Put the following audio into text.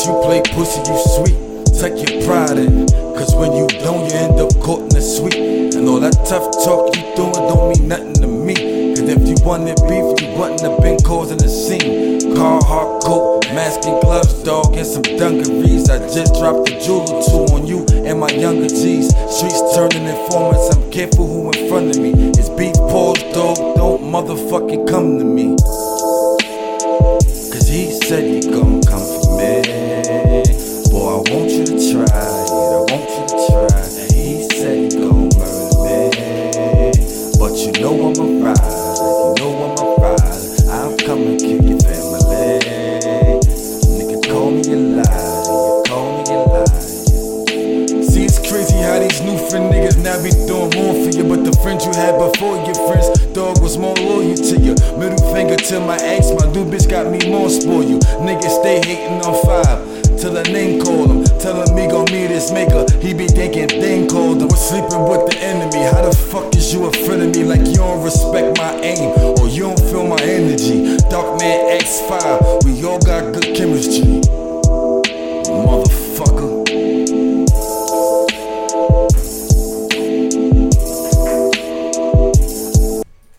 Since you play pussy, you sweet. Take your pride in. Cause when you don't, you end up caught in the sweet. And all that tough talk you doing don't mean nothing to me. Cause if you wanted beef, you wouldn't have been causing a scene. Car, hard coat, mask and gloves, dog, and some dungarees. I just dropped the jewel two on you and my younger G's. Streets turning informants, I'm careful who in front of me. It's beef paused, dog, don't motherfucking come to me. Cause he said he gon' come for me. Kill your family. Nigga, call me a liar, call me a liar. See, it's crazy how these new friend niggas now be doing more for you. But the friends you had before your friends, dog, was more loyal to you. Middle finger to my ex, my new bitch got me more spoil you. Niggas stay hating on five. Till a name call him, tellin' me gon' meet his maker. He be thinking thing called him. Was sleeping with the enemy. How the fuck is you a friend of me? Like you don't respect my aim X5, we all got good chemistry.